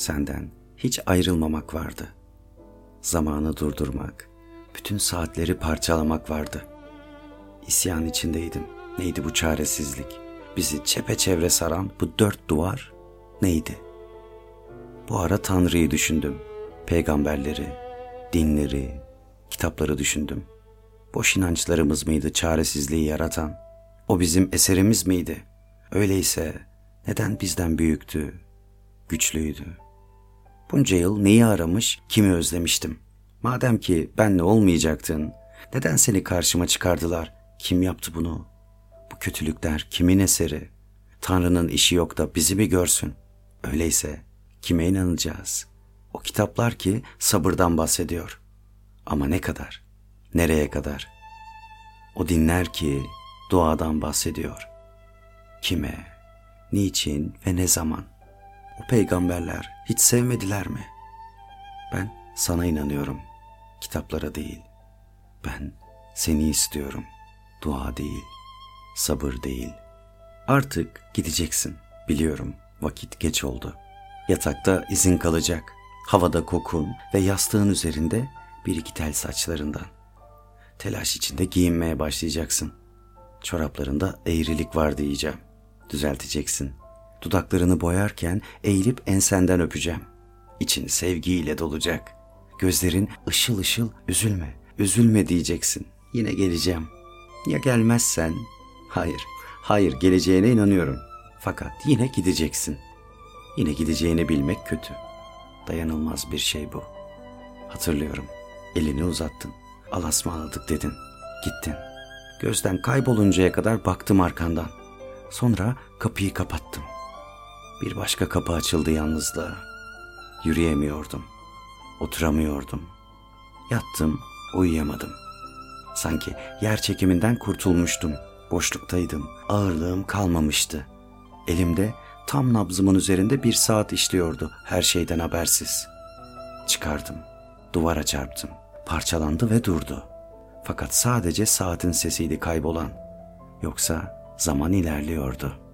Senden hiç ayrılmamak vardı. Zamanı durdurmak, bütün saatleri parçalamak vardı. İsyan içindeydim. Neydi bu çaresizlik? Bizi çepeçevre saran bu dört duvar neydi? Bu ara Tanrı'yı düşündüm. Peygamberleri, dinleri, kitapları düşündüm. Boş inançlarımız mıydı çaresizliği yaratan? O bizim eserimiz miydi? Öyleyse neden bizden büyüktü, güçlüydü? Bunca yıl neyi aramış, kimi özlemiştim? Madem ki benle olmayacaktın, neden seni karşıma çıkardılar? Kim yaptı bunu? Bu kötülükler kimin eseri? Tanrı'nın işi yok da bizi mi görsün? Öyleyse kime inanacağız? O kitaplar ki sabırdan bahsediyor. Ama ne kadar? Nereye kadar? O dinler ki duadan bahsediyor. Kime, niçin ve ne zaman? O peygamberler hiç sevmediler mi? Ben sana inanıyorum, kitaplara değil. Ben seni istiyorum, dua değil, sabır değil. Artık gideceksin, biliyorum, vakit geç oldu. Yatakta izin kalacak, havada kokun ve yastığın üzerinde bir iki tel saçlarından. Telaş içinde giyinmeye başlayacaksın. Çoraplarında eğrilik var diyeceğim. Düzelteceksin. Dudaklarını boyarken eğilip ensenden öpeceğim. İçin sevgiyle dolacak. Gözlerin ışıl ışıl üzülme, üzülme diyeceksin. Yine geleceğim. Ya gelmezsen? Hayır, hayır geleceğine inanıyorum. Fakat yine gideceksin. Yine gideceğini bilmek kötü. Dayanılmaz bir şey bu. Hatırlıyorum. Elini uzattın. Alasmaladık dedin. Gittin. Gözden kayboluncaya kadar baktım arkandan. Sonra kapıyı kapattım. Bir başka kapı açıldı yalnızlığa. Yürüyemiyordum. Oturamıyordum. Yattım, uyuyamadım. Sanki yer çekiminden kurtulmuştum. Boşluktaydım. Ağırlığım kalmamıştı. Elimde tam nabzımın üzerinde bir saat işliyordu her şeyden habersiz. Çıkardım. Duvara çarptım. Parçalandı ve durdu. Fakat sadece saatin sesiydi kaybolan. Yoksa zaman ilerliyordu.''